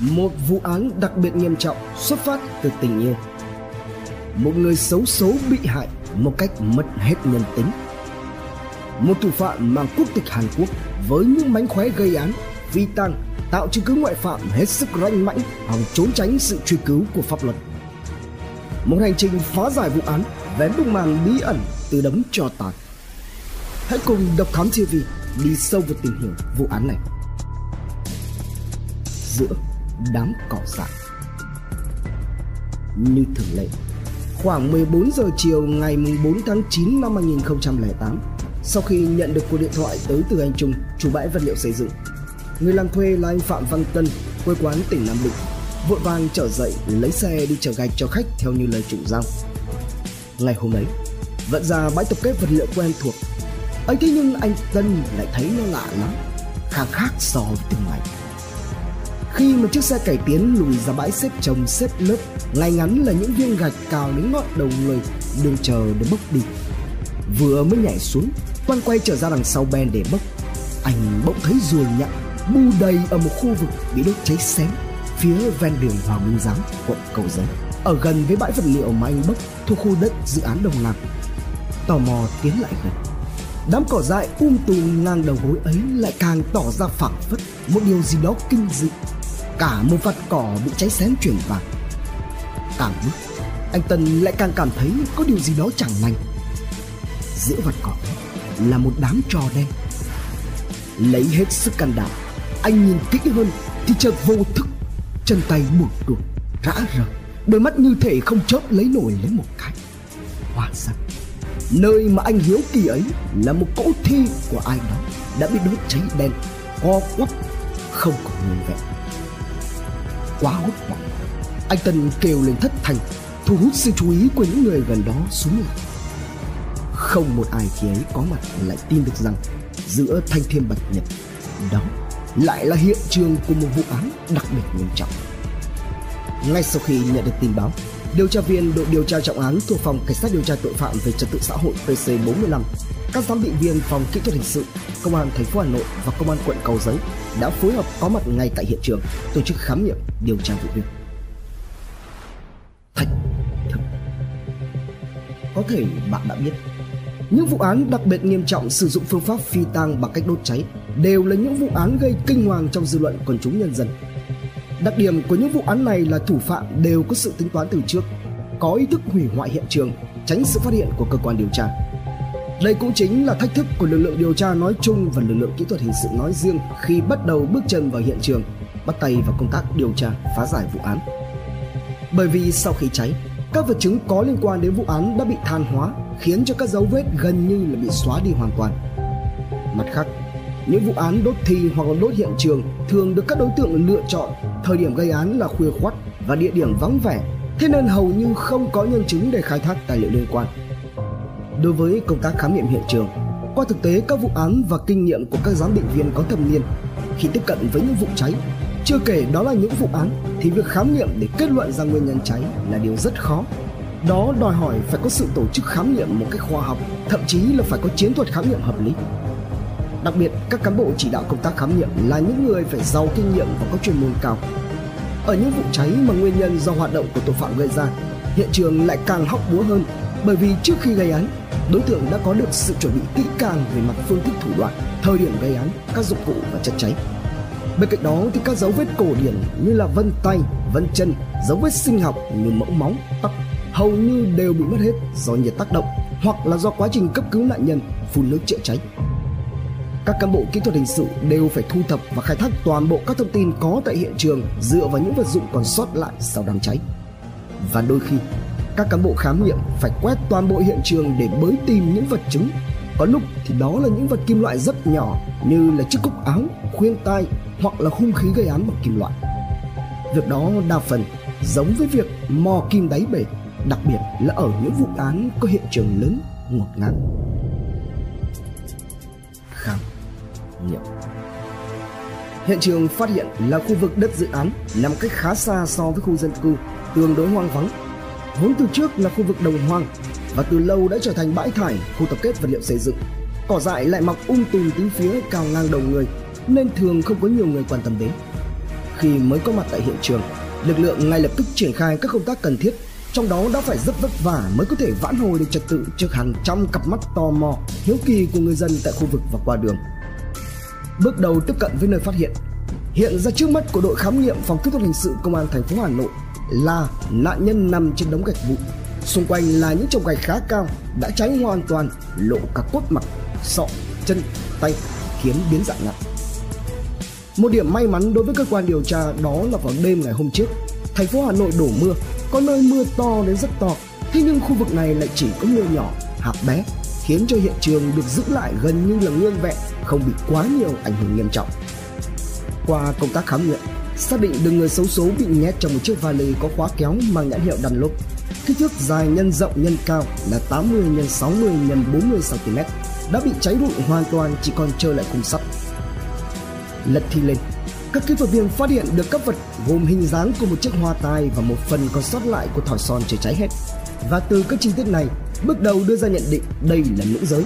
Một vụ án đặc biệt nghiêm trọng xuất phát từ tình yêu. Một người xấu số bị hại một cách mất hết nhân tính. Một thủ phạm mang quốc tịch Hàn Quốc với những mánh khóe gây án, vi tăng, tạo chứng cứ ngoại phạm hết sức ranh mãnh hòng trốn tránh sự truy cứu của pháp luật. Một hành trình phá giải vụ án vén bức màn bí ẩn từ đống cho tàn. Hãy cùng Độc Thám TV đi sâu vào tìm hiểu vụ án này. Giữa đám cỏ dại Như thường lệ Khoảng 14 giờ chiều ngày 4 tháng 9 năm 2008 Sau khi nhận được cuộc điện thoại tới từ anh Trung, chủ bãi vật liệu xây dựng Người làm thuê là anh Phạm Văn Tân, quê quán tỉnh Nam Định Vội vàng trở dậy lấy xe đi chở gạch cho khách theo như lời chủ giao. Ngày hôm ấy, vẫn ra bãi tập kết vật liệu quen thuộc. Ấy thế nhưng anh Tân lại thấy nó lạ lắm Khác khác so với từng ngày khi một chiếc xe cải tiến lùi ra bãi xếp chồng xếp lớp ngay ngắn là những viên gạch cào đến ngọn đầu người đương chờ để bốc đi. Vừa mới nhảy xuống quan quay trở ra đằng sau ben để bốc. Anh bỗng thấy ruồi nhặng bu đầy ở một khu vực bị đốt cháy xém phía ven đường Hoàng Minh Giám, quận Cầu Giấy, ở gần với bãi vật liệu mà anh bốc thuộc khu đất dự án Đồng Lạc. Tò mò tiến lại gần, đám cỏ dại um tùm ngang đầu gối ấy lại càng tỏ ra phảng phất một điều gì đó kinh dị cả một vạt cỏ bị cháy xém chuyển vào càng bước anh tân lại càng cảm thấy có điều gì đó chẳng lành. Giữa vạt cỏ là một đám trò đen. Lấy hết sức can đảm, anh nhìn kỹ hơn thì chợt vô thức, chân tay buồn đuột rã rời, đôi mắt như thể không chớp lấy nổi lấy một cái. Hóa ra, nơi mà anh hiếu kỳ ấy là một cỗ thi của ai đó đã bị đốt cháy đen, co quắp, không còn nguyên vẹn quá hốt hoảng. Anh tân kêu lên thất thành thu hút sự chú ý của những người gần đó xuống lại. Không một ai khi ấy có mặt lại tin được rằng giữa thanh thiên bạch nhật đó lại là hiện trường của một vụ án đặc biệt nghiêm trọng. Ngay sau khi nhận được tin báo điều tra viên đội điều tra trọng án thuộc phòng cảnh sát điều tra tội phạm về trật tự xã hội PC 45 các giám định viên phòng kỹ thuật hình sự, công an thành phố Hà Nội và công an quận Cầu Giấy đã phối hợp có mặt ngay tại hiện trường tổ chức khám nghiệm, điều tra vụ việc. Thạch thực Có thể bạn đã biết, những vụ án đặc biệt nghiêm trọng sử dụng phương pháp phi tang bằng cách đốt cháy đều là những vụ án gây kinh hoàng trong dư luận quần chúng nhân dân. Đặc điểm của những vụ án này là thủ phạm đều có sự tính toán từ trước, có ý thức hủy hoại hiện trường, tránh sự phát hiện của cơ quan điều tra đây cũng chính là thách thức của lực lượng điều tra nói chung và lực lượng kỹ thuật hình sự nói riêng khi bắt đầu bước chân vào hiện trường, bắt tay vào công tác điều tra, phá giải vụ án. Bởi vì sau khi cháy, các vật chứng có liên quan đến vụ án đã bị than hóa, khiến cho các dấu vết gần như là bị xóa đi hoàn toàn. Mặt khác, những vụ án đốt thi hoặc là đốt hiện trường thường được các đối tượng lựa chọn thời điểm gây án là khuya khoắt và địa điểm vắng vẻ, thế nên hầu như không có nhân chứng để khai thác tài liệu liên quan. Đối với công tác khám nghiệm hiện trường qua thực tế các vụ án và kinh nghiệm của các giám định viên có thâm niên khi tiếp cận với những vụ cháy chưa kể đó là những vụ án thì việc khám nghiệm để kết luận ra nguyên nhân cháy là điều rất khó. Đó đòi hỏi phải có sự tổ chức khám nghiệm một cách khoa học thậm chí là phải có chiến thuật khám nghiệm hợp lý đặc biệt các cán bộ chỉ đạo công tác khám nghiệm là những người phải giàu kinh nghiệm và có chuyên môn cao. Ở những vụ cháy mà nguyên nhân do hoạt động của tội phạm gây ra hiện trường lại càng hóc búa hơn bởi vì trước khi gây án đối tượng đã có được sự chuẩn bị kỹ càng về mặt phương thức thủ đoạn thời điểm gây án các dụng cụ và chất cháy. Bên cạnh đó thì các dấu vết cổ điển như là vân tay vân chân dấu vết sinh học như mẫu máu, tóc hầu như đều bị mất hết do nhiệt tác động hoặc là do quá trình cấp cứu nạn nhân phun nước chữa cháy các cán bộ kỹ thuật hình sự đều phải thu thập và khai thác toàn bộ các thông tin có tại hiện trường dựa vào những vật dụng còn sót lại sau đám cháy. Và đôi khi, các cán bộ khám nghiệm phải quét toàn bộ hiện trường để bới tìm những vật chứng. Có lúc thì đó là những vật kim loại rất nhỏ như là chiếc cúc áo, khuyên tai hoặc là hung khí gây án bằng kim loại. Việc đó đa phần giống với việc mò kim đáy bể, đặc biệt là ở những vụ án có hiện trường lớn, ngột ngạt. Nhiều. hiện trường phát hiện là khu vực đất dự án nằm cách khá xa so với khu dân cư tương đối hoang vắng vốn từ trước là khu vực đồng hoang và từ lâu đã trở thành bãi thải khu tập kết vật liệu xây dựng cỏ dại lại mọc um tùm tứ phía cao ngang đầu người nên thường không có nhiều người quan tâm đến Khi mới có mặt tại hiện trường, lực lượng ngay lập tức triển khai các công tác cần thiết trong đó đã phải rất vất vả mới có thể vãn hồi được trật tự trước hàng trăm cặp mắt tò mò, hiếu kỳ của người dân tại khu vực và qua đường. Bước đầu tiếp cận với nơi phát hiện, hiện ra trước mắt của đội khám nghiệm phòng kỹ thuật hình sự công an thành phố Hà Nội là nạn nhân nằm trên đống gạch vụn. Xung quanh là những chồng gạch khá cao đã cháy hoàn toàn, lộ cả cốt mặt, sọ, chân, tay, khiến biến dạng nặng. Một điểm may mắn đối với cơ quan điều tra đó là vào đêm ngày hôm trước, thành phố Hà Nội đổ mưa có nơi mưa to đến rất to, thế nhưng khu vực này lại chỉ có mưa nhỏ, hạt bé, khiến cho hiện trường được giữ lại gần như là nguyên vẹn, không bị quá nhiều ảnh hưởng nghiêm trọng. Qua công tác khám nghiệm, xác định được người xấu số bị nhét trong một chiếc vali có khóa kéo mang nhãn hiệu Dunlop. Kích thước dài nhân rộng nhân cao là 80 x 60 x 40 cm, đã bị cháy rụi hoàn toàn chỉ còn trơ lại khung sắt. Lật thi lên, các kỹ thuật viên phát hiện được các vật gồm hình dáng của một chiếc hoa tai và một phần còn sót lại của thỏi son chưa cháy hết. Và từ các chi tiết này, bước đầu đưa ra nhận định đây là nữ giới.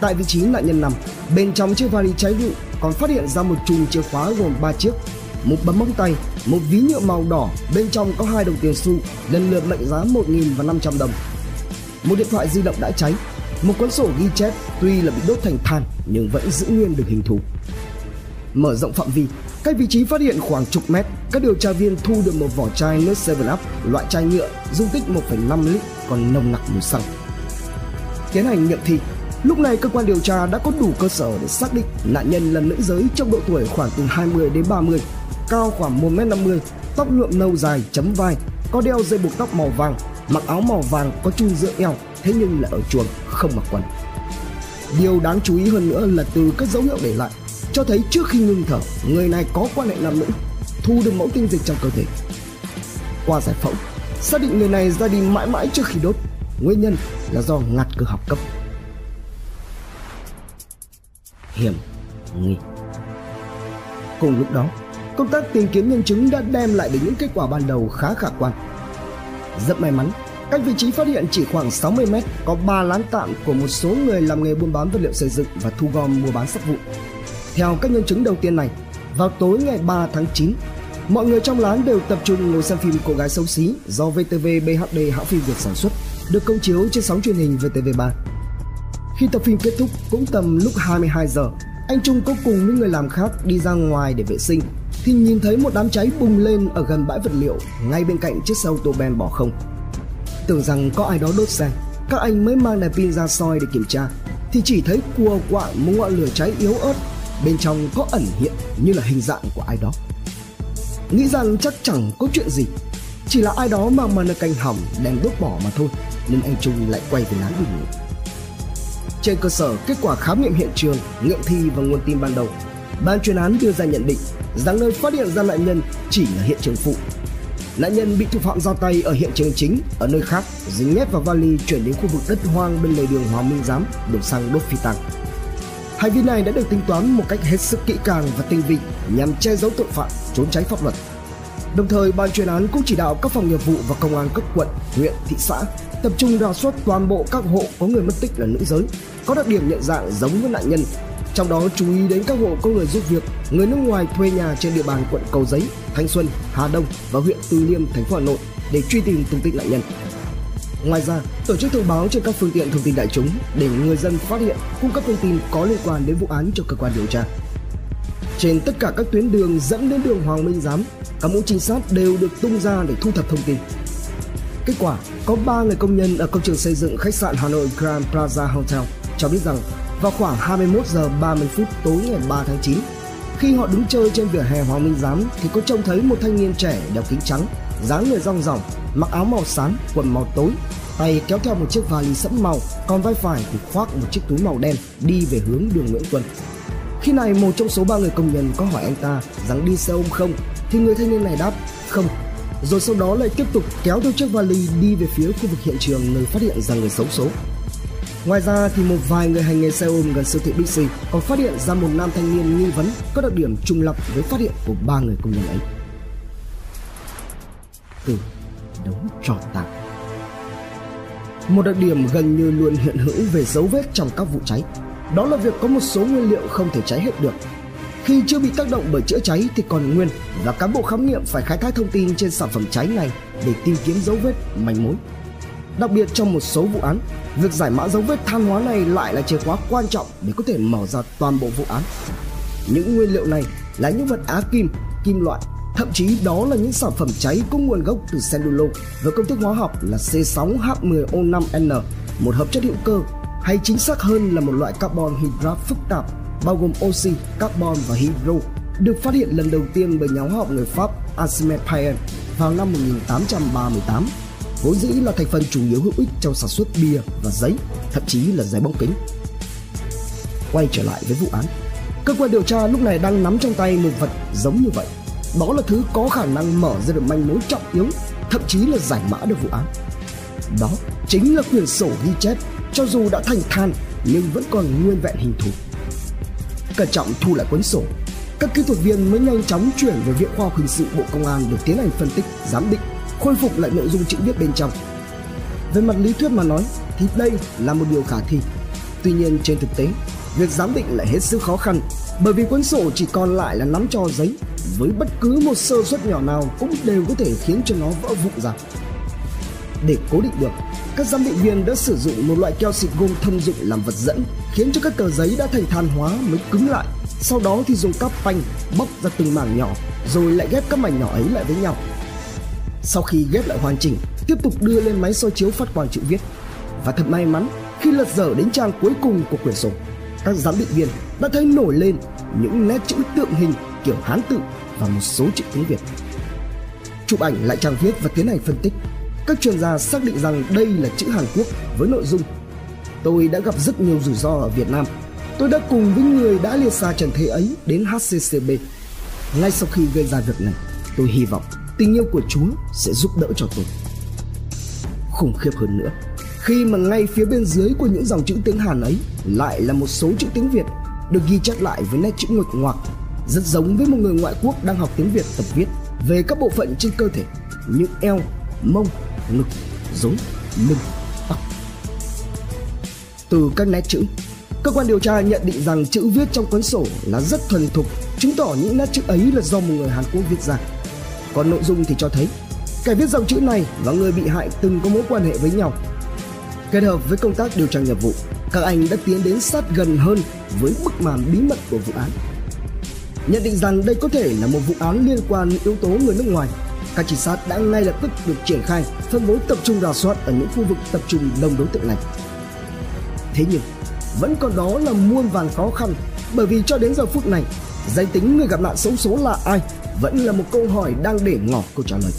Tại vị trí nạn nhân nằm, bên trong chiếc vali cháy vụ còn phát hiện ra một chùm chìa khóa gồm 3 chiếc, một bấm móng tay, một ví nhựa màu đỏ, bên trong có hai đồng tiền xu, lần lượt mệnh giá 1.000 và 500 đồng. Một điện thoại di động đã cháy, một cuốn sổ ghi chép tuy là bị đốt thành than nhưng vẫn giữ nguyên được hình thù. Mở rộng phạm vi, cách vị trí phát hiện khoảng chục mét, các điều tra viên thu được một vỏ chai nước 7 Up loại chai nhựa dung tích 1,5 lít còn nồng nặc mùi xăng. Tiến hành nghiệm thi, lúc này cơ quan điều tra đã có đủ cơ sở để xác định nạn nhân là nữ giới trong độ tuổi khoảng từ 20 đến 30, cao khoảng 1m50, tóc nhuộm nâu dài chấm vai, có đeo dây buộc tóc màu vàng, mặc áo màu vàng có chun giữa eo, thế nhưng là ở chuồng không mặc quần. Điều đáng chú ý hơn nữa là từ các dấu hiệu để lại cho thấy trước khi ngưng thở, người này có quan hệ nam nữ, thu được mẫu tinh dịch trong cơ thể. Qua giải phẫu, xác định người này ra đi mãi mãi trước khi đốt. Nguyên nhân là do ngạt cơ học cấp. Hiểm nghi. Cùng lúc đó, công tác tìm kiếm nhân chứng đã đem lại được những kết quả ban đầu khá khả quan. Rất may mắn, cách vị trí phát hiện chỉ khoảng 60 mét có ba lán tạm của một số người làm nghề buôn bán vật liệu xây dựng và thu gom mua bán sắt vụn theo các nhân chứng đầu tiên này, vào tối ngày 3 tháng 9, mọi người trong lán đều tập trung ngồi xem phim Cô gái xấu xí do VTV BHD hãng phim Việt sản xuất, được công chiếu trên sóng truyền hình VTV3. Khi tập phim kết thúc cũng tầm lúc 22 giờ, anh Trung có cùng những người làm khác đi ra ngoài để vệ sinh thì nhìn thấy một đám cháy bùng lên ở gần bãi vật liệu ngay bên cạnh chiếc xe ô tô ben bỏ không. Tưởng rằng có ai đó đốt xe, các anh mới mang đèn pin ra soi để kiểm tra thì chỉ thấy cua quạng một ngọn lửa cháy yếu ớt bên trong có ẩn hiện như là hình dạng của ai đó nghĩ rằng chắc chẳng có chuyện gì. Chỉ là ai đó mang màn canh hỏng đem đốt bỏ mà thôi, nên anh trung lại quay về lán đi ngủ. Trên cơ sở kết quả khám nghiệm hiện trường, nghiệm thi và nguồn tin ban đầu, ban chuyên án đưa ra nhận định rằng nơi phát hiện ra nạn nhân chỉ là hiện trường phụ. Nạn nhân bị thủ phạm ra tay ở hiện trường chính, ở nơi khác, dính nhét vào vali chuyển đến khu vực đất hoang bên lề đường Hoàng Minh Giám, đổ xăng đốt phi tăng. Hành vi này đã được tính toán một cách hết sức kỹ càng và tinh vi nhằm che giấu tội phạm, trốn tránh pháp luật. Đồng thời, ban chuyên án cũng chỉ đạo các phòng nghiệp vụ và công an các quận, huyện, thị xã tập trung rà soát toàn bộ các hộ có người mất tích là nữ giới, có đặc điểm nhận dạng giống với nạn nhân. Trong đó chú ý đến các hộ có người giúp việc, người nước ngoài thuê nhà trên địa bàn quận Cầu Giấy, Thanh Xuân, Hà Đông và huyện Từ Liêm, thành phố Hà Nội để truy tìm tung tích nạn nhân. Ngoài ra, tổ chức thông báo trên các phương tiện thông tin đại chúng để người dân phát hiện, cung cấp thông tin có liên quan đến vụ án cho cơ quan điều tra. Trên tất cả các tuyến đường dẫn đến đường Hoàng Minh Giám, các mũi trinh sát đều được tung ra để thu thập thông tin. Kết quả, có 3 người công nhân ở công trường xây dựng khách sạn Hà Nội Grand Plaza Hotel cho biết rằng vào khoảng 21 giờ 30 phút tối ngày 3 tháng 9, khi họ đứng chơi trên vỉa hè Hoàng Minh Giám thì có trông thấy một thanh niên trẻ đeo kính trắng, dáng người rong ròng, mặc áo màu xám, quần màu tối, tay kéo theo một chiếc vali sẫm màu, còn vai phải thì khoác một chiếc túi màu đen đi về hướng đường Nguyễn Tuân. Khi này một trong số ba người công nhân có hỏi anh ta rằng đi xe ôm không thì người thanh niên này đáp không. Rồi sau đó lại tiếp tục kéo theo chiếc vali đi về phía khu vực hiện trường nơi phát hiện ra người xấu số. Ngoài ra thì một vài người hành nghề xe ôm gần siêu thị Bixi còn phát hiện ra một nam thanh niên nghi vấn có đặc điểm trùng lập với phát hiện của ba người công nhân ấy tử đấu trò tàn một đặc điểm gần như luôn hiện hữu về dấu vết trong các vụ cháy đó là việc có một số nguyên liệu không thể cháy hết được Khi chưa bị tác động bởi chữa cháy thì còn nguyên và cán bộ khám nghiệm phải khai thác thông tin trên sản phẩm cháy này để tìm kiếm dấu vết, manh mối. Đặc biệt trong một số vụ án, việc giải mã dấu vết than hóa này lại là chìa khóa quan trọng để có thể mở ra toàn bộ vụ án. Những nguyên liệu này là những vật á kim, kim loại, thậm chí đó là những sản phẩm cháy có nguồn gốc từ cellulose với công thức hóa học là C6H10O5N, một hợp chất hữu cơ hay chính xác hơn là một loại carbon hydrat phức tạp bao gồm oxy, carbon và hydro được phát hiện lần đầu tiên bởi nhà hóa học người Pháp Arsimede Payen vào năm 1838 vốn dĩ là thành phần chủ yếu hữu ích trong sản xuất bia và giấy, thậm chí là giấy bóng kính. Quay trở lại với vụ án, cơ quan điều tra lúc này đang nắm trong tay một vật giống như vậy. Đó là thứ có khả năng mở ra được manh mối trọng yếu, thậm chí là giải mã được vụ án. Đó chính là quyển sổ ghi chép, cho dù đã thành than nhưng vẫn còn nguyên vẹn hình thù. Cẩn trọng thu lại cuốn sổ, các kỹ thuật viên mới nhanh chóng chuyển về Viện Khoa học Hình sự Bộ Công an để tiến hành phân tích, giám định khôi phục lại nội dung chữ viết bên trong. Về mặt lý thuyết mà nói thì đây là một điều khả thi. Tuy nhiên trên thực tế, việc giám định lại hết sức khó khăn bởi vì cuốn sổ chỉ còn lại là nắm cho giấy với bất cứ một sơ suất nhỏ nào cũng đều có thể khiến cho nó vỡ vụn ra. Để cố định được, các giám định viên đã sử dụng một loại keo xịt gôm thâm dụng làm vật dẫn khiến cho các tờ giấy đã thành than hóa mới cứng lại. Sau đó thì dùng cáp phanh bóc ra từng mảng nhỏ rồi lại ghép các mảnh nhỏ ấy lại với nhau sau khi ghép lại hoàn chỉnh, tiếp tục đưa lên máy soi chiếu phát quang chữ viết. Và thật may mắn, khi lật dở đến trang cuối cùng của quyển sổ, các giám định viên đã thấy nổi lên những nét chữ tượng hình kiểu Hán tự và một số chữ tiếng Việt. Chụp ảnh lại trang viết và tiến hành phân tích. Các chuyên gia xác định rằng đây là chữ Hàn Quốc với nội dung Tôi đã gặp rất nhiều rủi ro ở Việt Nam. Tôi đã cùng với người đã liệt xa trần thế ấy đến HCCB. Ngay sau khi gây ra việc này, tôi hy vọng tình yêu của Chúa sẽ giúp đỡ cho tôi. Khủng khiếp hơn nữa, khi mà ngay phía bên dưới của những dòng chữ tiếng Hàn ấy lại là một số chữ tiếng Việt được ghi chép lại với nét chữ nguệch ngoạc, rất giống với một người ngoại quốc đang học tiếng Việt tập viết về các bộ phận trên cơ thể như eo, mông, ngực, rốn, lưng, tóc. Từ các nét chữ, cơ quan điều tra nhận định rằng chữ viết trong cuốn sổ là rất thuần thục, chứng tỏ những nét chữ ấy là do một người Hàn Quốc viết ra. Còn nội dung thì cho thấy kẻ viết dòng chữ này và người bị hại từng có mối quan hệ với nhau. Kết hợp với công tác điều tra nghiệp vụ, các anh đã tiến đến sát gần hơn với bức màn bí mật của vụ án. Nhận định rằng đây có thể là một vụ án liên quan đến yếu tố người nước ngoài, các trinh sát đã ngay lập tức được triển khai phân bố tập trung rà soát ở những khu vực tập trung đông đối tượng này. Thế nhưng, vẫn còn đó là muôn vàn khó khăn bởi vì cho đến giờ phút này, danh tính người gặp nạn xấu số là ai vẫn là một câu hỏi đang để ngỏ câu trả lời.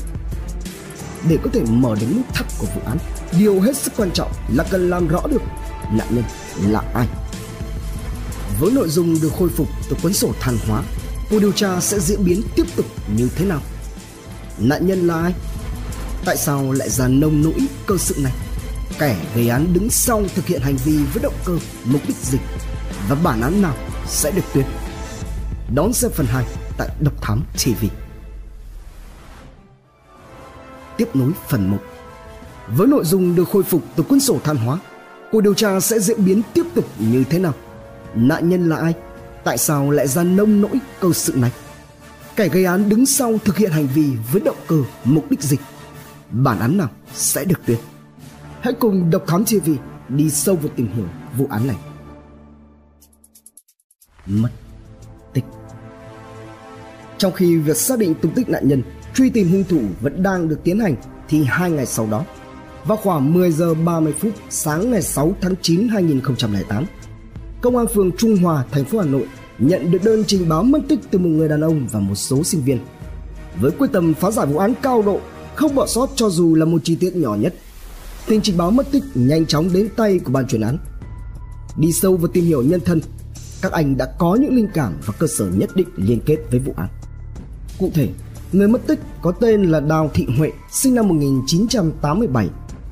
Để có thể mở đến nút thắt của vụ án, điều hết sức quan trọng là cần làm rõ được nạn nhân là ai. Với nội dung được khôi phục từ cuốn sổ than hóa, cuộc điều tra sẽ diễn biến tiếp tục như thế nào? Nạn nhân là ai? Tại sao lại ra nông nỗi cơ sự này? Kẻ gây án đứng sau thực hiện hành vi với động cơ, mục đích gì? Và bản án nào sẽ được tuyên? Đón xem phần 2 tại Độc Thám TV. Tiếp nối phần 1 với nội dung được khôi phục từ cuốn sổ than hóa, cuộc điều tra sẽ diễn biến tiếp tục như thế nào? Nạn nhân là ai? Tại sao lại ra nông nỗi câu sự này? Kẻ gây án đứng sau thực hiện hành vi với động cơ mục đích gì? Bản án nào sẽ được tuyên? Hãy cùng Độc Thám TV đi sâu vào tìm hiểu vụ án này. Mất tích trong khi việc xác định tung tích nạn nhân, truy tìm hung thủ vẫn đang được tiến hành thì hai ngày sau đó, vào khoảng 10 giờ 30 phút sáng ngày 6 tháng 9 2008, Công an phường Trung Hòa, thành phố Hà Nội nhận được đơn trình báo mất tích từ một người đàn ông và một số sinh viên. Với quyết tâm phá giải vụ án cao độ, không bỏ sót cho dù là một chi tiết nhỏ nhất, tin trình báo mất tích nhanh chóng đến tay của ban chuyên án. Đi sâu vào tìm hiểu nhân thân, các anh đã có những linh cảm và cơ sở nhất định liên kết với vụ án. Cụ thể, người mất tích có tên là Đào Thị Huệ, sinh năm 1987,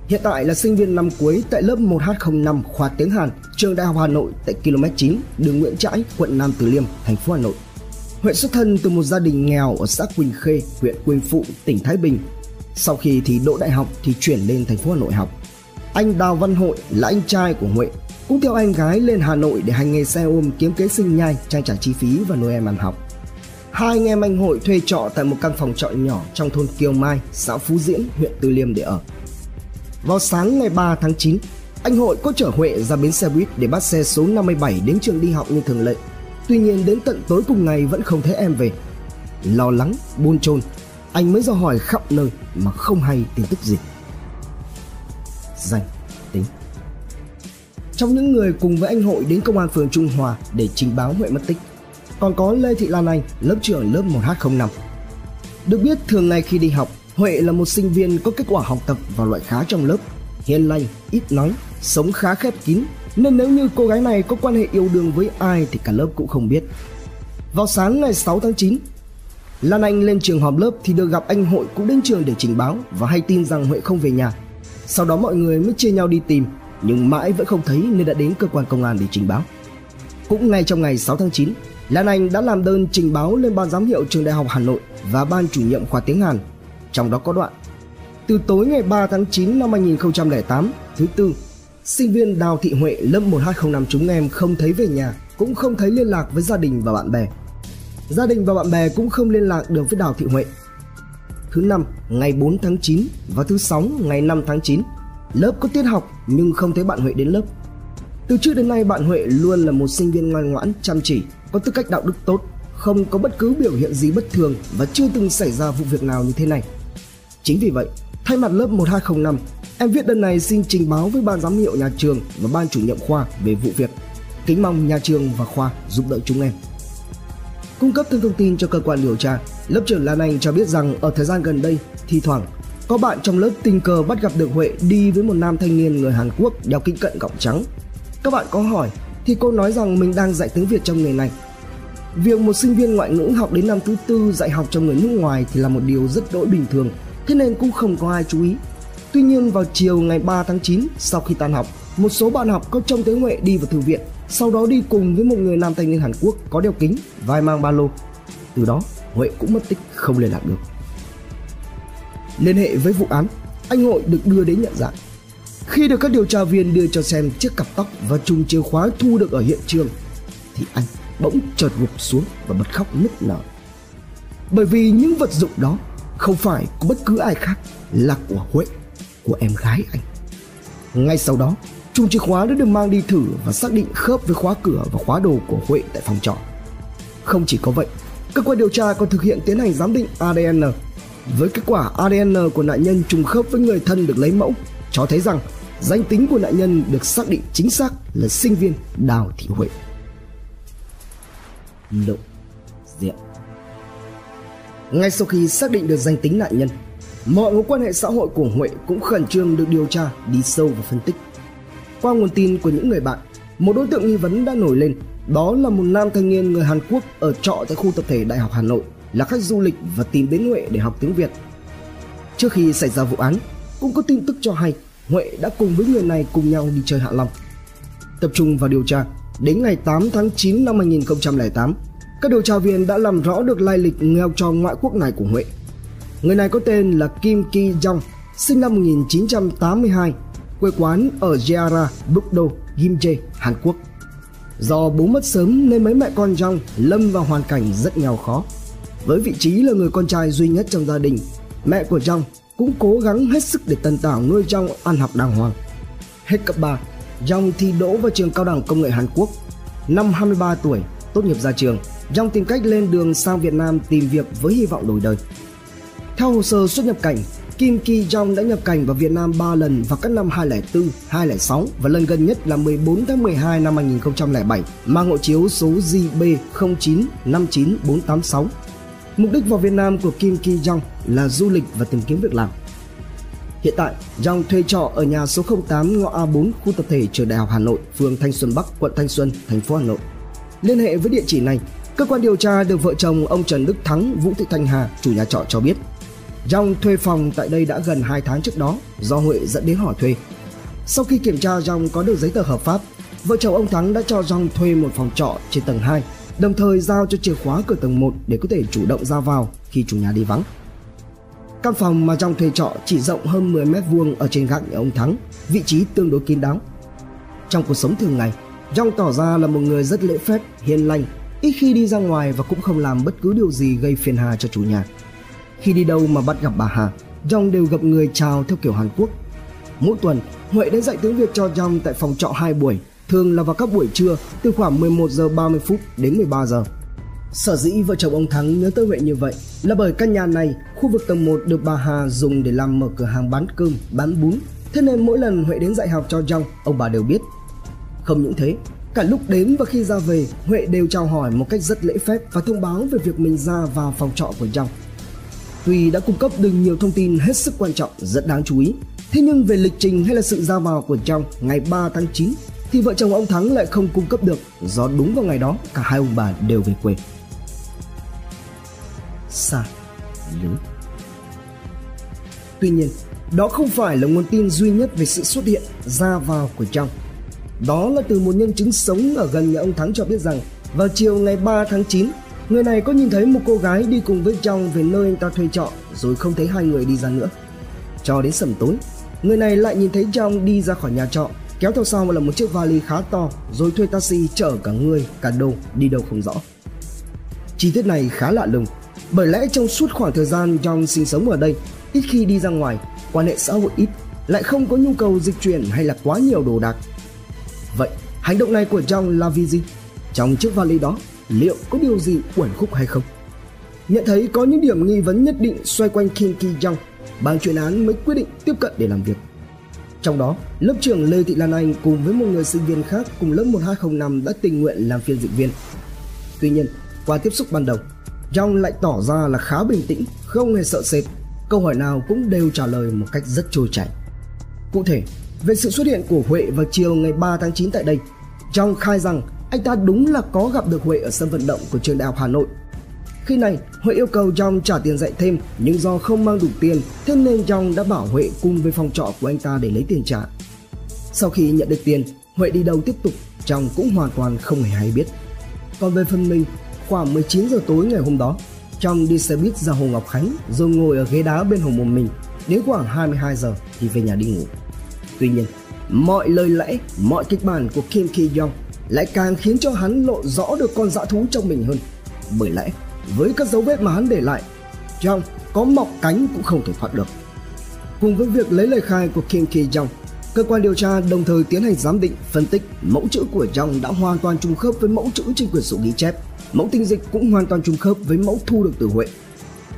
hiện tại là sinh viên năm cuối tại lớp 1H05 khoa tiếng Hàn, trường Đại học Hà Nội tại km 9, đường Nguyễn Trãi, quận Nam Từ Liêm, thành phố Hà Nội. Huệ xuất thân từ một gia đình nghèo ở xã Quỳnh Khê, huyện Quỳnh Phụ, tỉnh Thái Bình. Sau khi thì đỗ đại học thì chuyển lên thành phố Hà Nội học. Anh Đào Văn Hội là anh trai của Huệ, cũng theo anh gái lên Hà Nội để hành nghề xe ôm kiếm kế sinh nhai, trang trải chi phí và nuôi em ăn học. Hai anh em anh Hội thuê trọ tại một căn phòng trọ nhỏ trong thôn Kiều Mai, xã Phú Diễn, huyện Tư Liêm để ở. Vào sáng ngày 3 tháng 9, anh Hội có chở Huệ ra bến xe buýt để bắt xe số 57 đến trường đi học như thường lệ. Tuy nhiên đến tận tối cùng ngày vẫn không thấy em về. Lo lắng, buôn chôn, anh mới do hỏi khắp nơi mà không hay tin tức gì. Danh, tính Trong những người cùng với anh Hội đến công an phường Trung Hòa để trình báo Huệ mất tích, còn có Lê Thị Lan Anh, lớp trưởng lớp 1H05. Được biết thường ngày khi đi học, Huệ là một sinh viên có kết quả học tập và loại khá trong lớp, hiền lành, ít nói, sống khá khép kín, nên nếu như cô gái này có quan hệ yêu đương với ai thì cả lớp cũng không biết. Vào sáng ngày 6 tháng 9, Lan Anh lên trường họp lớp thì được gặp anh Hội cũng đến trường để trình báo và hay tin rằng Huệ không về nhà. Sau đó mọi người mới chia nhau đi tìm, nhưng mãi vẫn không thấy nên đã đến cơ quan công an để trình báo. Cũng ngay trong ngày 6 tháng 9, Lan Anh đã làm đơn trình báo lên ban giám hiệu trường Đại học Hà Nội và ban chủ nhiệm khoa tiếng Hàn. Trong đó có đoạn Từ tối ngày 3 tháng 9 năm 2008, thứ tư, sinh viên Đào Thị Huệ lớp 1205 chúng em không thấy về nhà, cũng không thấy liên lạc với gia đình và bạn bè. Gia đình và bạn bè cũng không liên lạc được với Đào Thị Huệ. Thứ năm, ngày 4 tháng 9 và thứ sáu, ngày 5 tháng 9, lớp có tiết học nhưng không thấy bạn Huệ đến lớp. Từ trước đến nay bạn Huệ luôn là một sinh viên ngoan ngoãn, chăm chỉ, có tư cách đạo đức tốt, không có bất cứ biểu hiện gì bất thường và chưa từng xảy ra vụ việc nào như thế này. Chính vì vậy, thay mặt lớp 1205, em viết đơn này xin trình báo với ban giám hiệu nhà trường và ban chủ nhiệm khoa về vụ việc. Kính mong nhà trường và khoa giúp đỡ chúng em. Cung cấp thêm thông tin cho cơ quan điều tra, lớp trưởng Lan Anh cho biết rằng ở thời gian gần đây, thi thoảng có bạn trong lớp tình cờ bắt gặp được Huệ đi với một nam thanh niên người Hàn Quốc đeo kính cận gọng trắng. Các bạn có hỏi thì cô nói rằng mình đang dạy tiếng Việt trong nghề này. Việc một sinh viên ngoại ngữ học đến năm thứ tư dạy học cho người nước ngoài thì là một điều rất đỗi bình thường, thế nên cũng không có ai chú ý. Tuy nhiên vào chiều ngày 3 tháng 9 sau khi tan học, một số bạn học có trông thấy Huệ đi vào thư viện, sau đó đi cùng với một người nam thanh niên Hàn Quốc có đeo kính, vai mang ba lô. Từ đó, Huệ cũng mất tích không liên lạc được. Liên hệ với vụ án, anh Hội được đưa đến nhận dạng. Khi được các điều tra viên đưa cho xem chiếc cặp tóc và chùm chìa khóa thu được ở hiện trường, thì anh bỗng chợt gục xuống và bật khóc nức nở. Bởi vì những vật dụng đó không phải của bất cứ ai khác là của Huệ, của em gái anh. Ngay sau đó, chung chìa khóa đã được mang đi thử và xác định khớp với khóa cửa và khóa đồ của Huệ tại phòng trọ. Không chỉ có vậy, cơ quan điều tra còn thực hiện tiến hành giám định ADN. Với kết quả ADN của nạn nhân trùng khớp với người thân được lấy mẫu, cho thấy rằng danh tính của nạn nhân được xác định chính xác là sinh viên Đào Thị Huệ. Lộ diện ngay sau khi xác định được danh tính nạn nhân, mọi mối quan hệ xã hội của Huệ cũng khẩn trương được điều tra, đi sâu và phân tích. Qua nguồn tin của những người bạn, một đối tượng nghi vấn đã nổi lên, đó là một nam thanh niên người Hàn Quốc ở trọ tại khu tập thể Đại học Hà Nội, là khách du lịch và tìm đến Huệ để học tiếng Việt. Trước khi xảy ra vụ án, cũng có tin tức cho hay Huệ đã cùng với người này cùng nhau đi chơi Hạ Long. Tập trung vào điều tra, đến ngày 8 tháng 9 năm 2008, các điều tra viên đã làm rõ được lai lịch nghèo trò ngoại quốc này của Huệ. Người này có tên là Kim Ki Jong, sinh năm 1982, quê quán ở Jeara, Bukdo, Gimje, Hàn Quốc. Do bố mất sớm nên mấy mẹ con Jong lâm vào hoàn cảnh rất nghèo khó. Với vị trí là người con trai duy nhất trong gia đình, mẹ của Jong cũng cố gắng hết sức để tần tảo nuôi Jong ăn học đàng hoàng. Hết cấp 3, Jong thi đỗ vào trường cao đẳng công nghệ Hàn Quốc. Năm 23 tuổi, tốt nghiệp ra trường, trong tìm cách lên đường sang Việt Nam tìm việc với hy vọng đổi đời. Theo hồ sơ xuất nhập cảnh, Kim Ki Jong đã nhập cảnh vào Việt Nam 3 lần vào các năm 2004, 2006 và lần gần nhất là 14 tháng 12 năm 2007, mang hộ chiếu số JB 0959486. Mục đích vào Việt Nam của Kim Ki Jong là du lịch và tìm kiếm việc làm. Hiện tại, Jong thuê trọ ở nhà số 08 ngõ A4 khu tập thể trường Đại học Hà Nội, phường Thanh Xuân Bắc, quận Thanh Xuân, thành phố Hà Nội. Liên hệ với địa chỉ này, cơ quan điều tra được vợ chồng ông Trần Đức Thắng, Vũ Thị Thanh Hà, chủ nhà trọ cho biết Jong thuê phòng tại đây đã gần 2 tháng trước đó do Huệ dẫn đến hỏi thuê. Sau khi kiểm tra Jong có được giấy tờ hợp pháp, vợ chồng ông Thắng đã cho Jong thuê một phòng trọ trên tầng 2, đồng thời giao cho chìa khóa cửa tầng 1 để có thể chủ động ra vào khi chủ nhà đi vắng. Căn phòng mà Jong thuê trọ chỉ rộng hơn 10 mét vuông ở trên gác nhà ông Thắng, vị trí tương đối kín đáo. Trong cuộc sống thường ngày, Jong tỏ ra là một người rất lễ phép, hiền lành, ít khi đi ra ngoài và cũng không làm bất cứ điều gì gây phiền hà cho chủ nhà. Khi đi đâu mà bắt gặp bà Hà, Jong đều gặp người chào theo kiểu Hàn Quốc. Mỗi tuần, Huệ đã dạy tiếng Việt cho Jong tại phòng trọ 2 buổi, thường là vào các buổi trưa từ khoảng 11 giờ 30 phút đến 13 giờ. Sở dĩ vợ chồng ông Thắng nhớ tới Huệ như vậy là bởi căn nhà này, khu vực tầng 1 được bà Hà dùng để làm mở cửa hàng bán cơm, bán bún. Thế nên mỗi lần Huệ đến dạy học cho Jong, ông bà đều biết. Không những thế, cả lúc đến và khi ra về, Huệ đều chào hỏi một cách rất lễ phép và thông báo về việc mình ra vào phòng trọ của Jong. Tuy đã cung cấp được nhiều thông tin hết sức quan trọng, rất đáng chú ý, thế nhưng về lịch trình hay là sự ra vào của Trong ngày 3 tháng 9 thì vợ chồng ông Thắng lại không cung cấp được do đúng vào ngày đó cả hai ông bà đều về quê xa lớn. Tuy nhiên, đó không phải là nguồn tin duy nhất về sự xuất hiện ra vào của Trong. Đó là từ một nhân chứng sống ở gần nhà ông Thắng cho biết rằng vào chiều ngày 3 tháng 9, người này có nhìn thấy một cô gái đi cùng với Trong về nơi anh ta thuê trọ rồi không thấy hai người đi ra nữa. Cho đến sầm tối, người này lại nhìn thấy Trong đi ra khỏi nhà trọ kéo theo sau là một chiếc vali khá to rồi thuê taxi chở cả người cả đồ đi đâu không rõ. Chi tiết này khá lạ lùng bởi lẽ trong suốt khoảng thời gian John sinh sống ở đây, ít khi đi ra ngoài, quan hệ xã hội ít, lại không có nhu cầu dịch chuyển hay là quá nhiều đồ đạc. Vậy, hành động này của John là vì gì? Trong chiếc vali đó, liệu có điều gì uẩn khúc hay không? Nhận thấy có những điểm nghi vấn nhất định xoay quanh Kim Ki Jong, ban chuyên án mới quyết định tiếp cận để làm việc. Trong đó, lớp trưởng Lê Thị Lan Anh cùng với một người sinh viên khác cùng lớp 1205 đã tình nguyện làm phiên dịch viên. Tuy nhiên, qua tiếp xúc ban đầu, Jong lại tỏ ra là khá bình tĩnh, không hề sợ sệt. Câu hỏi nào cũng đều trả lời một cách rất trôi chảy. Cụ thể, về sự xuất hiện của Huệ vào chiều ngày 3 tháng 9 tại đây, Trong khai rằng anh ta đúng là có gặp được Huệ ở sân vận động của trường đại học Hà Nội. Khi này, Huệ yêu cầu Trong trả tiền dạy thêm, nhưng do không mang đủ tiền, thế nên Trong đã bảo Huệ cùng với phòng trọ của anh ta để lấy tiền trả. Sau khi nhận được tiền, Huệ đi đâu tiếp tục, Trong cũng hoàn toàn không hề hay biết. Còn về phần mình, Khoảng 19 giờ tối ngày hôm đó, trong đi xe buýt ra Hồ Ngọc Khánh rồi ngồi ở ghế đá bên hồ một mình, đến khoảng 22 giờ thì về nhà đi ngủ. Tuy nhiên, mọi lời lẽ, mọi kịch bản của Kim Ki Young lại càng khiến cho hắn lộ rõ được con dã thú trong mình hơn. Bởi lẽ, với các dấu vết mà hắn để lại, Young có mọc cánh cũng không thể thoát được. Cùng với việc lấy lời khai của Kim Ki Young, cơ quan điều tra đồng thời tiến hành giám định, phân tích mẫu chữ của Young đã hoàn toàn trùng khớp với mẫu chữ trên quyển sổ ghi chép mẫu tinh dịch cũng hoàn toàn trùng khớp với mẫu thu được từ Huệ.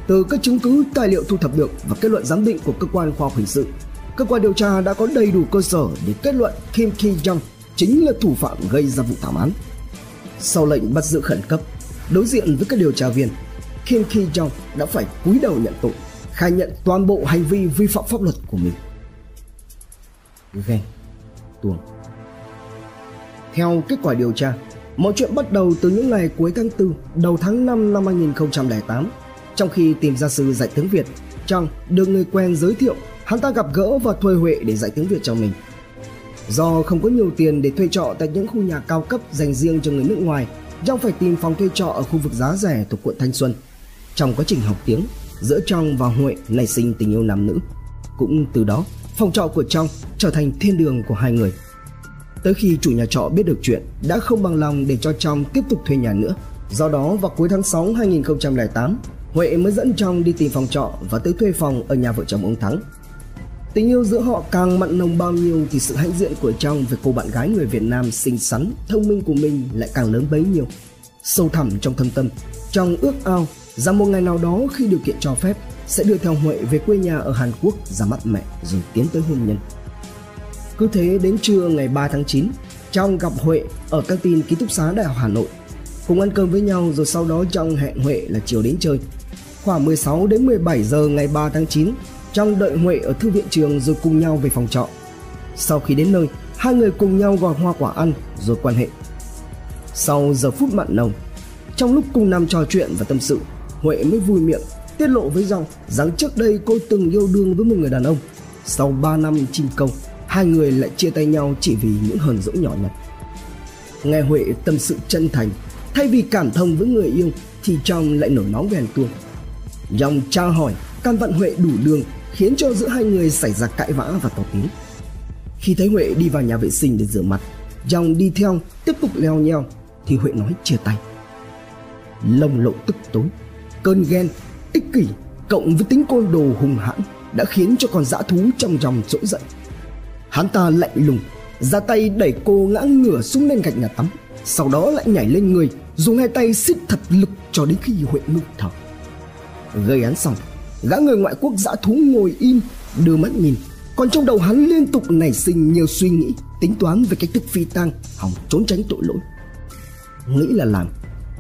Từ các chứng cứ tài liệu thu thập được và kết luận giám định của cơ quan khoa học hình sự, cơ quan điều tra đã có đầy đủ cơ sở để kết luận Kim Ki Jong chính là thủ phạm gây ra vụ thảm án. Sau lệnh bắt giữ khẩn cấp, đối diện với các điều tra viên, Kim Ki Jong đã phải cúi đầu nhận tội, khai nhận toàn bộ hành vi vi phạm pháp luật của mình. Ghen, tuồng. Theo kết quả điều tra, Mọi chuyện bắt đầu từ những ngày cuối tháng 4, đầu tháng 5 năm 2008. Trong khi tìm gia sư dạy tiếng Việt, Trong được người quen giới thiệu, hắn ta gặp gỡ và thuê Huệ để dạy tiếng Việt cho mình. Do không có nhiều tiền để thuê trọ tại những khu nhà cao cấp dành riêng cho người nước ngoài, Trong phải tìm phòng thuê trọ ở khu vực giá rẻ thuộc quận Thanh Xuân. Trong quá trình học tiếng, giữa Trong và Huệ nảy sinh tình yêu nam nữ. Cũng từ đó, phòng trọ của Trong trở thành thiên đường của hai người. Tới khi chủ nhà trọ biết được chuyện, đã không bằng lòng để cho Trong tiếp tục thuê nhà nữa. Do đó vào cuối tháng 6 2008, Huệ mới dẫn Trong đi tìm phòng trọ và tới thuê phòng ở nhà vợ chồng ông Thắng. Tình yêu giữa họ càng mặn nồng bao nhiêu thì sự hãnh diện của Trong về cô bạn gái người Việt Nam xinh xắn, thông minh của mình lại càng lớn bấy nhiêu. Sâu thẳm trong thâm tâm, Trong ước ao rằng một ngày nào đó khi điều kiện cho phép sẽ đưa theo Huệ về quê nhà ở Hàn Quốc ra mắt mẹ rồi tiến tới hôn nhân. Cứ thế đến trưa ngày 3 tháng 9, Trong gặp Huệ ở căng tin ký túc xá Đại học Hà Nội. Cùng ăn cơm với nhau rồi sau đó Trong hẹn Huệ là chiều đến chơi. Khoảng 16 đến 17 giờ ngày 3 tháng 9, trong đợi Huệ ở thư viện trường rồi cùng nhau về phòng trọ. Sau khi đến nơi, hai người cùng nhau gọi hoa quả ăn rồi quan hệ. Sau giờ phút mặn nồng, trong lúc cùng nằm trò chuyện và tâm sự, Huệ mới vui miệng tiết lộ với Dòng rằng trước đây cô từng yêu đương với một người đàn ông. Sau 3 năm chim công, hai người lại chia tay nhau chỉ vì những hờn dỗi nhỏ nhặt. Nghe Huệ tâm sự chân thành, thay vì cảm thông với người yêu thì trong lại nổi nóng ghen tuông. Dòng tra hỏi, can vận Huệ đủ đường khiến cho giữa hai người xảy ra cãi vã và to tiếng. Khi thấy Huệ đi vào nhà vệ sinh để rửa mặt, Dòng đi theo tiếp tục leo nheo thì Huệ nói chia tay. Lồng lộn tức tối, cơn ghen, ích kỷ cộng với tính côn đồ hung hãn đã khiến cho con dã thú trong dòng trỗi dậy. Hắn ta lạnh lùng, ra tay đẩy cô ngã ngửa xuống lên gạch nhà tắm, sau đó lại nhảy lên người, dùng hai tay siết thật lực cho đến khi Huệ ngưng thở. Gây án xong, gã người ngoại quốc dã thú ngồi im, đưa mắt nhìn, còn trong đầu hắn liên tục nảy sinh nhiều suy nghĩ, tính toán về cách thức phi tang, hòng trốn tránh tội lỗi. Nghĩ là làm,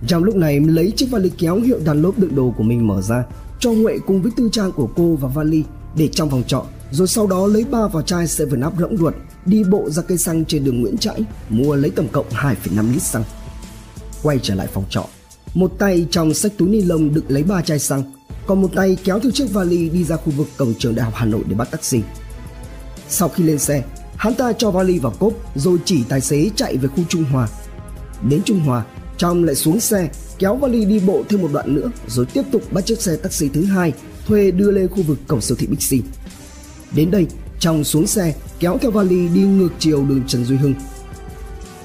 trong lúc này lấy chiếc vali kéo hiệu đàn lốp đựng đồ của mình mở ra, cho Huệ cùng với tư trang của cô và vali để trong phòng trọ, rồi sau đó lấy ba vỏ chai Seven Up rỗng ruột, đi bộ ra cây xăng trên đường Nguyễn Trãi, mua lấy tổng cộng 2,5 lít xăng. Quay trở lại phòng trọ, một tay trong sách túi ni lông đựng lấy ba chai xăng, còn một tay kéo theo chiếc vali đi ra khu vực cổng trường đại học Hà Nội để bắt taxi. Sau khi lên xe, hắn ta cho vali vào cốp rồi chỉ tài xế chạy về khu Trung Hòa. Đến Trung Hòa, trong lại xuống xe kéo vali đi bộ thêm một đoạn nữa rồi tiếp tục bắt chiếc xe taxi thứ hai thuê đưa lên khu vực cổng siêu thị Bixi. Đến đây, trong xuống xe kéo theo vali đi ngược chiều đường Trần Duy Hưng.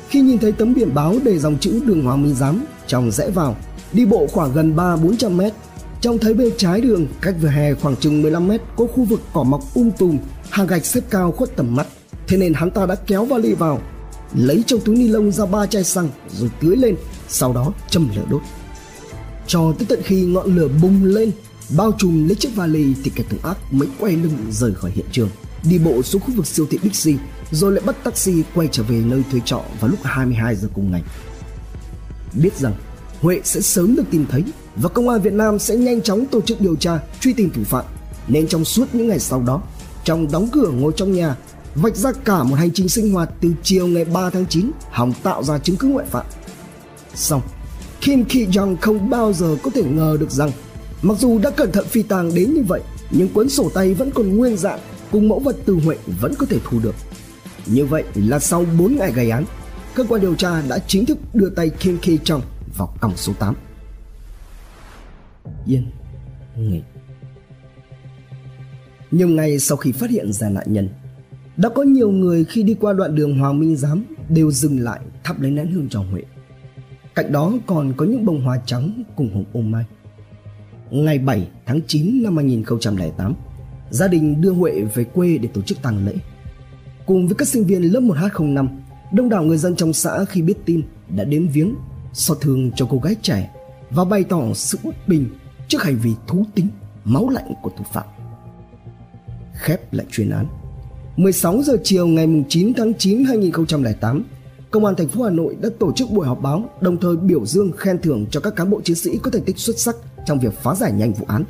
Khi nhìn thấy tấm biển báo đề dòng chữ đường Hoàng Minh Giám, trong rẽ vào, đi bộ khoảng gần 3-400 mét. Trong thấy bên trái đường, cách vỉa hè khoảng chừng 15 mét có khu vực cỏ mọc um tùm, hàng gạch xếp cao khuất tầm mắt. Thế nên hắn ta đã kéo vali vào, lấy trong túi ni lông ra ba chai xăng rồi tưới lên sau đó châm lửa đốt cho tới tận khi ngọn lửa bùng lên bao trùm lấy chiếc vali thì kẻ thủ ác mới quay lưng rời khỏi hiện trường đi bộ xuống khu vực siêu thị Bixi rồi lại bắt taxi quay trở về nơi thuê trọ vào lúc 22 giờ cùng ngày biết rằng Huệ sẽ sớm được tìm thấy và công an Việt Nam sẽ nhanh chóng tổ chức điều tra truy tìm thủ phạm nên trong suốt những ngày sau đó trong đóng cửa ngồi trong nhà vạch ra cả một hành trình sinh hoạt từ chiều ngày 3 tháng 9 hòng tạo ra chứng cứ ngoại phạm Xong, Kim Ki Jong không bao giờ có thể ngờ được rằng mặc dù đã cẩn thận phi tàng đến như vậy nhưng cuốn sổ tay vẫn còn nguyên dạng cùng mẫu vật từ Huệ vẫn có thể thu được. Như vậy là sau 4 ngày gây án, cơ quan điều tra đã chính thức đưa tay Kim Ki Jong vào còng số 8. Yên, nghỉ. nhiều ngày sau khi phát hiện ra nạn nhân, đã có nhiều người khi đi qua đoạn đường Hoàng Minh Giám đều dừng lại thắp lấy nén hương cho Huệ. Cạnh đó còn có những bông hoa trắng cùng hồng ô mai. Ngày 7 tháng 9 năm 2008, gia đình đưa Huệ về quê để tổ chức tang lễ. Cùng với các sinh viên lớp 1H05, đông đảo người dân trong xã khi biết tin đã đến viếng, xót thương cho cô gái trẻ và bày tỏ sự bất bình trước hành vi thú tính, máu lạnh của thủ phạm. Khép lại chuyên án. 16 giờ chiều ngày 9 tháng 9 2008, Công an thành phố Hà Nội đã tổ chức buổi họp báo, đồng thời biểu dương khen thưởng cho các cán bộ chiến sĩ có thành tích xuất sắc trong việc phá giải nhanh vụ án.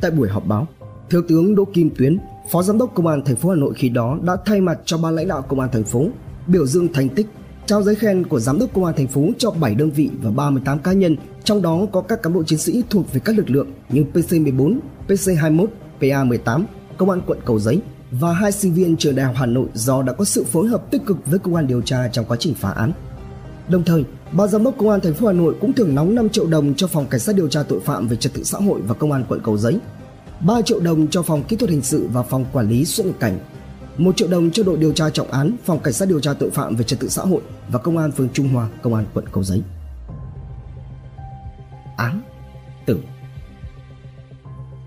Tại buổi họp báo, Thiếu tướng Đỗ Kim Tuyến, Phó Giám đốc Công an thành phố Hà Nội khi đó đã thay mặt cho ban lãnh đạo Công an thành phố biểu dương thành tích, trao giấy khen của Giám đốc Công an thành phố cho 7 đơn vị và 38 cá nhân, trong đó có các cán bộ chiến sĩ thuộc về các lực lượng như PC14, PC21, PA18, Công an quận Cầu Giấy, và hai sinh viên trường Đại học Hà Nội do đã có sự phối hợp tích cực với cơ quan điều tra trong quá trình phá án. Đồng thời, ban giám đốc công an thành phố Hà Nội cũng thưởng nóng 5 triệu đồng cho phòng cảnh sát điều tra tội phạm về trật tự xã hội và công an quận Cầu Giấy, 3 triệu đồng cho phòng kỹ thuật hình sự và phòng quản lý xuất nhập cảnh, 1 triệu đồng cho đội điều tra trọng án, phòng cảnh sát điều tra tội phạm về trật tự xã hội và công an phường Trung Hòa, công an quận Cầu Giấy. Án tử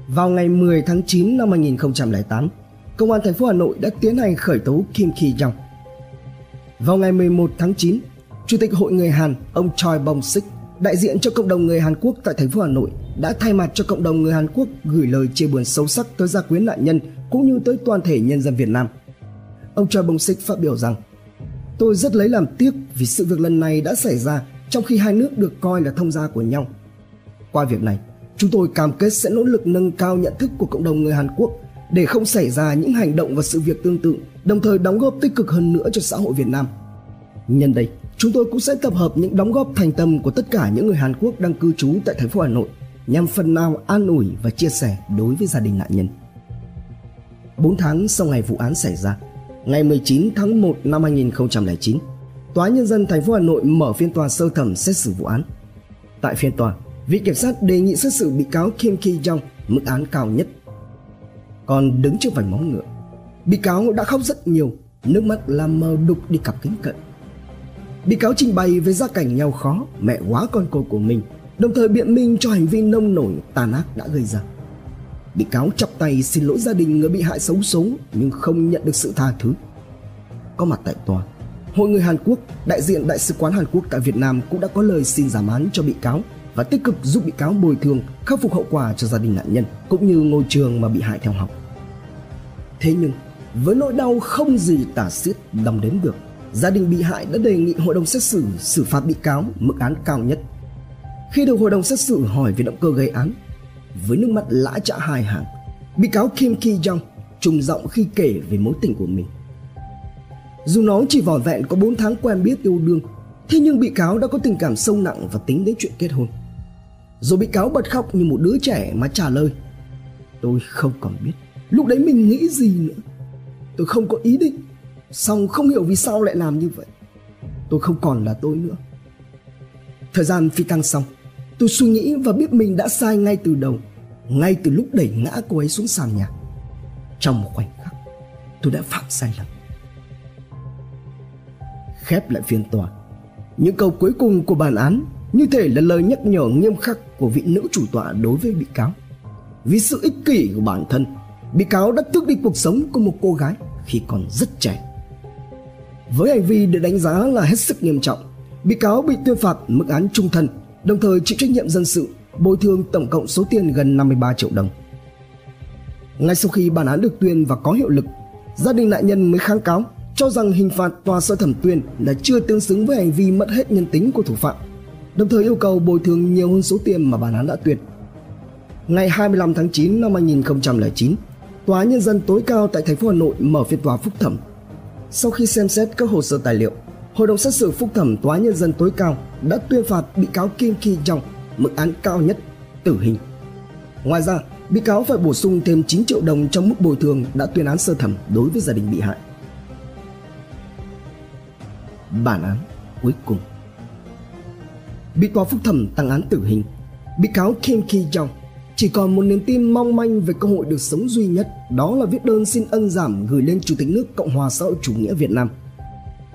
Vào ngày 10 tháng 9 năm 2008, Công an thành phố Hà Nội đã tiến hành khởi tố Kim Ki Jong. Vào ngày 11 tháng 9, Chủ tịch Hội người Hàn ông Choi Bong Sik, đại diện cho cộng đồng người Hàn Quốc tại thành phố Hà Nội, đã thay mặt cho cộng đồng người Hàn Quốc gửi lời chia buồn sâu sắc tới gia quyến nạn nhân cũng như tới toàn thể nhân dân Việt Nam. Ông Choi Bong Sik phát biểu rằng: "Tôi rất lấy làm tiếc vì sự việc lần này đã xảy ra trong khi hai nước được coi là thông gia của nhau. Qua việc này, chúng tôi cam kết sẽ nỗ lực nâng cao nhận thức của cộng đồng người Hàn Quốc để không xảy ra những hành động và sự việc tương tự, đồng thời đóng góp tích cực hơn nữa cho xã hội Việt Nam. Nhân đây, chúng tôi cũng sẽ tập hợp những đóng góp thành tâm của tất cả những người Hàn Quốc đang cư trú tại thành phố Hà Nội nhằm phần nào an ủi và chia sẻ đối với gia đình nạn nhân. 4 tháng sau ngày vụ án xảy ra, ngày 19 tháng 1 năm 2009, Tòa nhân dân thành phố Hà Nội mở phiên tòa sơ thẩm xét xử vụ án. Tại phiên tòa, Viện kiểm sát đề nghị xét xử bị cáo Kim Ki Jong mức án cao nhất còn đứng trước vành móng ngựa. Bị cáo đã khóc rất nhiều nước mắt làm mờ đục đi cặp kính cận. Bị cáo trình bày về gia cảnh nghèo khó, mẹ quá con cô của mình, đồng thời biện minh cho hành vi nông nổi tàn ác đã gây ra. Bị cáo chọc tay xin lỗi gia đình người bị hại xấu số nhưng không nhận được sự tha thứ. Có mặt tại tòa, Hội người Hàn Quốc, đại diện Đại sứ quán Hàn Quốc tại Việt Nam cũng đã có lời xin giảm án cho bị cáo và tích cực giúp bị cáo bồi thường, khắc phục hậu quả cho gia đình nạn nhân cũng như ngôi trường mà bị hại theo học. Thế nhưng, với nỗi đau không gì tả xiết đong đếm được, gia đình bị hại đã đề nghị hội đồng xét xử xử phạt bị cáo mức án cao nhất. Khi được hội đồng xét xử hỏi về động cơ gây án, với nước mắt lã chã hai hàng, bị cáo Kim Ki Jong trùng giọng khi kể về mối tình của mình. Dù nó chỉ vỏn vẹn có 4 tháng quen biết yêu đương, thế nhưng bị cáo đã có tình cảm sâu nặng và tính đến chuyện kết hôn. Rồi bị cáo bật khóc như một đứa trẻ mà trả lời, Tôi không còn biết Lúc đấy mình nghĩ gì nữa. Tôi không có ý định Xong không hiểu vì sao lại làm như vậy. Tôi không còn là tôi nữa. Thời gian phi tăng xong, Tôi suy nghĩ và biết mình đã sai ngay từ đầu, Ngay từ lúc đẩy ngã cô ấy xuống sàn nhà. Trong một khoảnh khắc, Tôi đã phạm sai lầm. Khép lại phiên tòa, Những câu cuối cùng của bản án như thể là lời nhắc nhở nghiêm khắc Của vị nữ chủ tọa đối với bị cáo. Vì sự ích kỷ của bản thân Bị cáo đã tước đi cuộc sống của một cô gái Khi còn rất trẻ. Với hành vi được đánh giá là hết sức nghiêm trọng Bị cáo bị tuyên phạt mức án trung thân Đồng thời chịu trách nhiệm dân sự Bồi thường tổng cộng số tiền gần 53 triệu đồng. Ngay sau khi bản án được tuyên và có hiệu lực Gia đình nạn nhân mới kháng cáo cho rằng hình phạt tòa sơ thẩm tuyên là chưa tương xứng với hành vi mất hết nhân tính của thủ phạm, đồng thời yêu cầu bồi thường nhiều hơn số tiền mà bản án đã tuyệt. Ngày 25 tháng 9 năm 2009, Tòa nhân dân tối cao tại thành phố Hà Nội mở phiên tòa phúc thẩm. Sau khi xem xét các hồ sơ tài liệu, Hội đồng xét xử phúc thẩm Tòa nhân dân tối cao đã tuyên phạt bị cáo Kim Ki Jong mức án cao nhất, tử hình. Ngoài ra, bị cáo phải bổ sung thêm 9 triệu đồng trong mức bồi thường đã tuyên án sơ thẩm đối với gia đình bị hại bản án cuối cùng. Bị tòa phúc thẩm tăng án tử hình, bị cáo Kim Ki Jong chỉ còn một niềm tin mong manh về cơ hội được sống duy nhất, đó là viết đơn xin ân giảm gửi lên Chủ tịch nước Cộng hòa xã hội chủ nghĩa Việt Nam.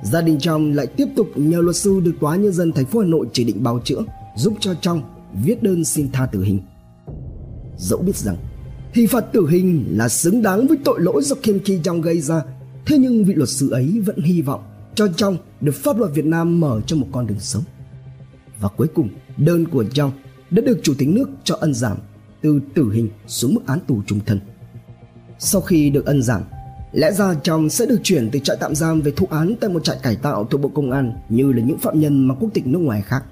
Gia đình Trong lại tiếp tục nhờ luật sư được tòa nhân dân thành phố Hà Nội chỉ định bào chữa, giúp cho Trong viết đơn xin tha tử hình. Dẫu biết rằng hình phạt tử hình là xứng đáng với tội lỗi do Kim Ki Jong gây ra, thế nhưng vị luật sư ấy vẫn hy vọng cho Trong được pháp luật Việt Nam mở cho một con đường sống. Và cuối cùng, đơn của Trong đã được Chủ tịch nước cho ân giảm từ tử hình xuống mức án tù trung thân. Sau khi được ân giảm, lẽ ra Trong sẽ được chuyển từ trại tạm giam về thụ án tại một trại cải tạo thuộc Bộ Công an như là những phạm nhân mà quốc tịch nước ngoài khác.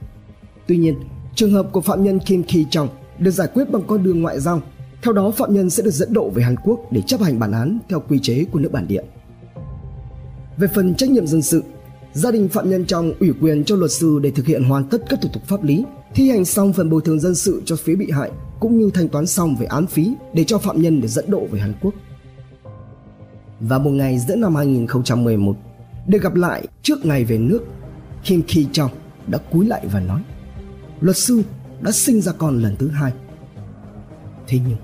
Tuy nhiên, trường hợp của phạm nhân Kim Ki Trong được giải quyết bằng con đường ngoại giao. Theo đó, phạm nhân sẽ được dẫn độ về Hàn Quốc để chấp hành bản án theo quy chế của nước bản địa. Về phần trách nhiệm dân sự, gia đình phạm nhân trong ủy quyền cho luật sư để thực hiện hoàn tất các thủ tục pháp lý, thi hành xong phần bồi thường dân sự cho phía bị hại cũng như thanh toán xong về án phí để cho phạm nhân được dẫn độ về Hàn Quốc. Và một ngày giữa năm 2011, được gặp lại trước ngày về nước, Kim Ki Chong đã cúi lại và nói Luật sư đã sinh ra con lần thứ hai. Thế nhưng,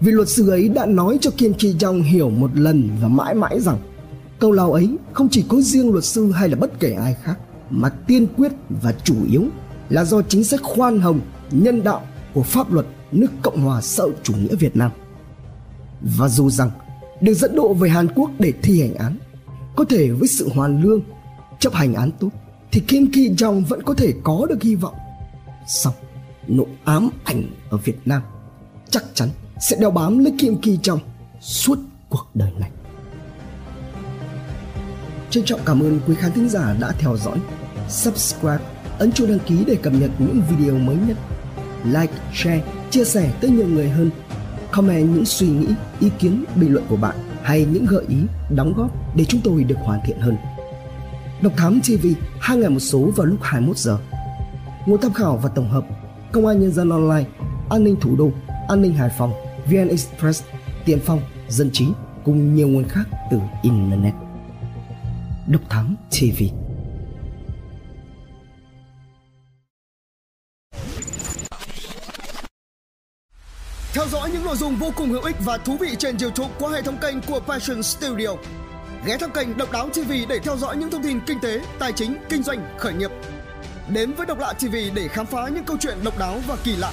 vì luật sư ấy đã nói cho Kim Ki Jong hiểu một lần và mãi mãi rằng Câu lao ấy không chỉ có riêng luật sư hay là bất kể ai khác mà tiên quyết và chủ yếu là do chính sách khoan hồng, nhân đạo của pháp luật nước Cộng hòa xã hội chủ nghĩa Việt Nam. Và dù rằng được dẫn độ về Hàn Quốc để thi hành án, có thể với sự hoàn lương, chấp hành án tốt thì Kim Ki Jong vẫn có thể có được hy vọng. song nỗi ám ảnh ở Việt Nam chắc chắn sẽ đeo bám lấy Kim Ki Jong suốt cuộc đời này. Trân trọng cảm ơn quý khán thính giả đã theo dõi. Subscribe, ấn chuông đăng ký để cập nhật những video mới nhất. Like, share, chia sẻ tới nhiều người hơn. Comment những suy nghĩ, ý kiến, bình luận của bạn hay những gợi ý, đóng góp để chúng tôi được hoàn thiện hơn. Độc Thám TV, hai ngày một số vào lúc 21 giờ. Nguồn tham khảo và tổng hợp Công an Nhân dân Online, An ninh Thủ đô, An ninh Hải Phòng, VN Express, Tiền Phong, Dân trí cùng nhiều nguồn khác từ Internet. Độc Thắng TV. Theo dõi những nội dung vô cùng hữu ích và thú vị trên YouTube qua hệ thống kênh của Passion Studio. Ghé thăm kênh Độc Đáo TV để theo dõi những thông tin kinh tế, tài chính, kinh doanh, khởi nghiệp. Đến với Độc Lạ TV để khám phá những câu chuyện độc đáo và kỳ lạ.